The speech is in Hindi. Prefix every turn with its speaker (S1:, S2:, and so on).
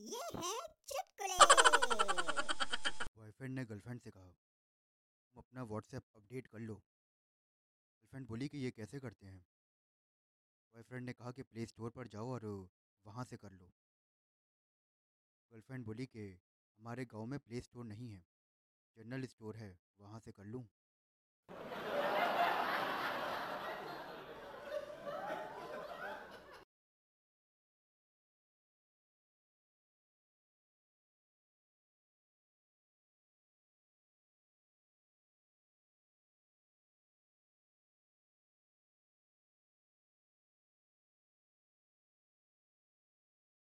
S1: ये है चुटकुले।
S2: बॉयफ्रेंड ने गर्लफ्रेंड से कहा, तुम अपना व्हाट्सएप अपडेट कर लो। गर्लफ्रेंड बोली कि, ये कैसे करते हैं? बॉयफ्रेंड ने कहा कि प्ले स्टोर पर जाओ और वहाँ से कर लो। गर्लफ्रेंड बोली कि, हमारे गाँव में प्ले स्टोर नहीं है। जनरल स्टोर है, वहाँ से कर लूँ।